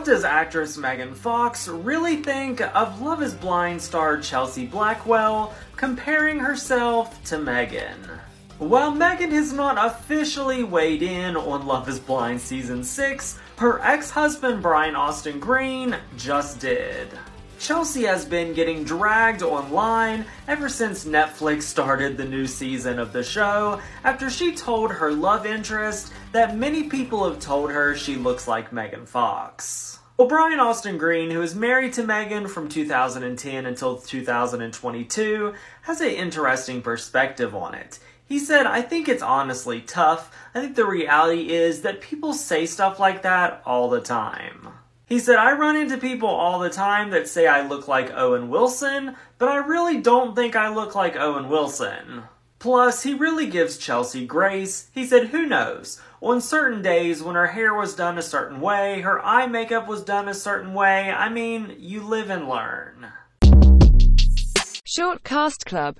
What does actress Megan Fox really think of Love is Blind star Chelsea Blackwell comparing herself to Megan? While Megan has not officially weighed in on Love is Blind season 6, her ex husband Brian Austin Green just did. Chelsea has been getting dragged online ever since Netflix started the new season of the show after she told her love interest that many people have told her she looks like Megan Fox. Brian Austin Green, who is married to Megan from 2010 until 2022, has an interesting perspective on it. He said, I think it's honestly tough. I think the reality is that people say stuff like that all the time. He said, I run into people all the time that say I look like Owen Wilson, but I really don't think I look like Owen Wilson. Plus, he really gives Chelsea grace. He said, Who knows? On certain days when her hair was done a certain way, her eye makeup was done a certain way, I mean, you live and learn. Short Cast Club